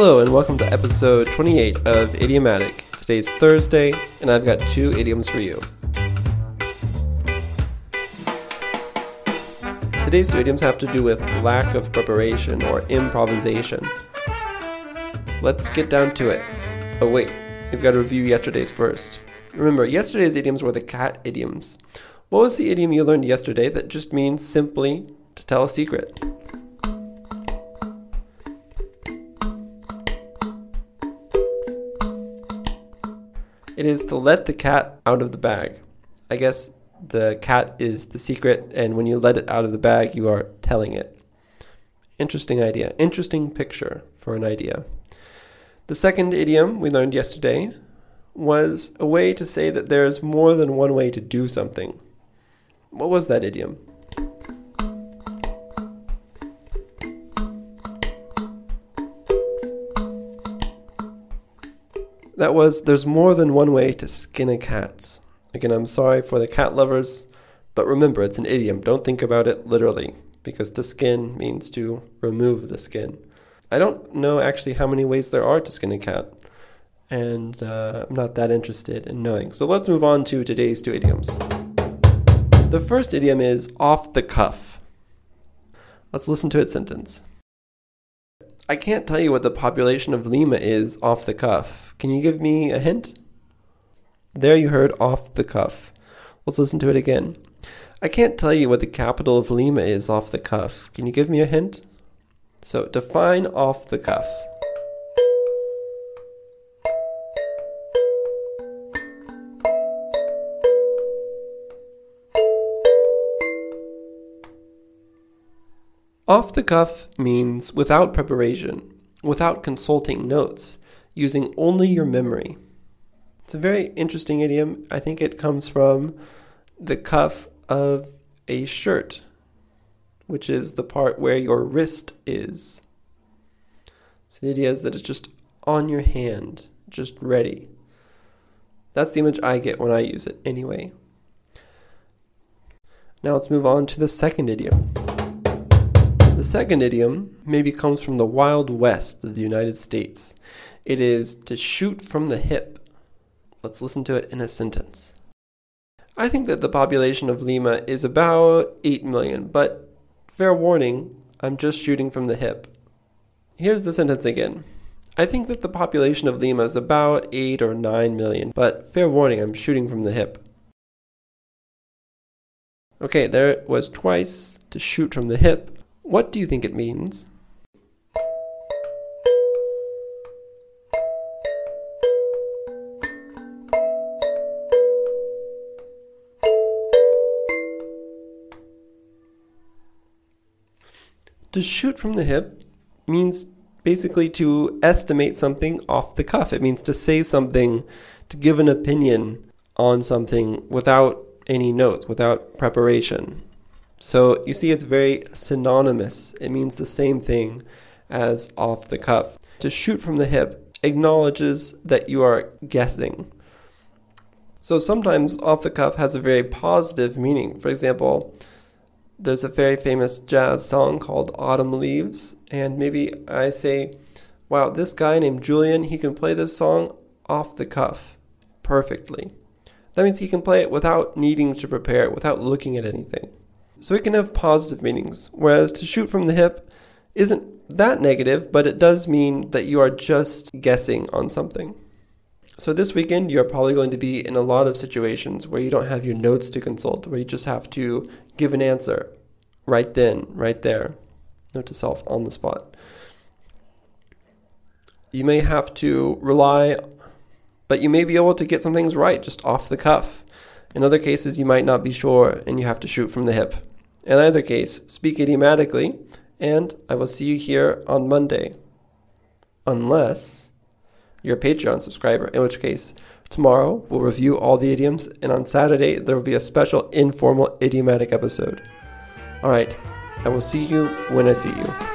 Hello, and welcome to episode 28 of Idiomatic. Today's Thursday, and I've got two idioms for you. Today's two idioms have to do with lack of preparation or improvisation. Let's get down to it. Oh, wait, we've got to review yesterday's first. Remember, yesterday's idioms were the cat idioms. What was the idiom you learned yesterday that just means simply to tell a secret? It is to let the cat out of the bag. I guess the cat is the secret, and when you let it out of the bag, you are telling it. Interesting idea. Interesting picture for an idea. The second idiom we learned yesterday was a way to say that there's more than one way to do something. What was that idiom? That was there's more than one way to skin a cat. Again, I'm sorry for the cat lovers, but remember it's an idiom. Don't think about it literally, because to skin means to remove the skin. I don't know actually how many ways there are to skin a cat, and uh, I'm not that interested in knowing. So let's move on to today's two idioms. The first idiom is off the cuff. Let's listen to its sentence. I can't tell you what the population of Lima is off the cuff. Can you give me a hint? There you heard off the cuff. Let's listen to it again. I can't tell you what the capital of Lima is off the cuff. Can you give me a hint? So define off the cuff. Off the cuff means without preparation, without consulting notes, using only your memory. It's a very interesting idiom. I think it comes from the cuff of a shirt, which is the part where your wrist is. So the idea is that it's just on your hand, just ready. That's the image I get when I use it, anyway. Now let's move on to the second idiom. Second idiom maybe comes from the Wild West of the United States. It is to shoot from the hip. Let's listen to it in a sentence. I think that the population of Lima is about 8 million, but fair warning, I'm just shooting from the hip. Here's the sentence again. I think that the population of Lima is about 8 or 9 million, but fair warning, I'm shooting from the hip. Okay, there it was twice to shoot from the hip. What do you think it means? To shoot from the hip means basically to estimate something off the cuff. It means to say something, to give an opinion on something without any notes, without preparation. So you see, it's very synonymous. It means the same thing as off the cuff. To shoot from the hip acknowledges that you are guessing. So sometimes off the cuff has a very positive meaning. For example, there's a very famous jazz song called Autumn Leaves, and maybe I say, wow, this guy named Julian, he can play this song off the cuff perfectly. That means he can play it without needing to prepare without looking at anything. So it can have positive meanings, whereas to shoot from the hip isn't that negative, but it does mean that you are just guessing on something. So this weekend, you're probably going to be in a lot of situations where you don't have your notes to consult, where you just have to give an answer right then, right there, note to self on the spot. You may have to rely, but you may be able to get some things right just off the cuff. In other cases, you might not be sure and you have to shoot from the hip. In either case, speak idiomatically, and I will see you here on Monday. Unless you're a Patreon subscriber, in which case, tomorrow we'll review all the idioms, and on Saturday there will be a special informal idiomatic episode. All right, I will see you when I see you.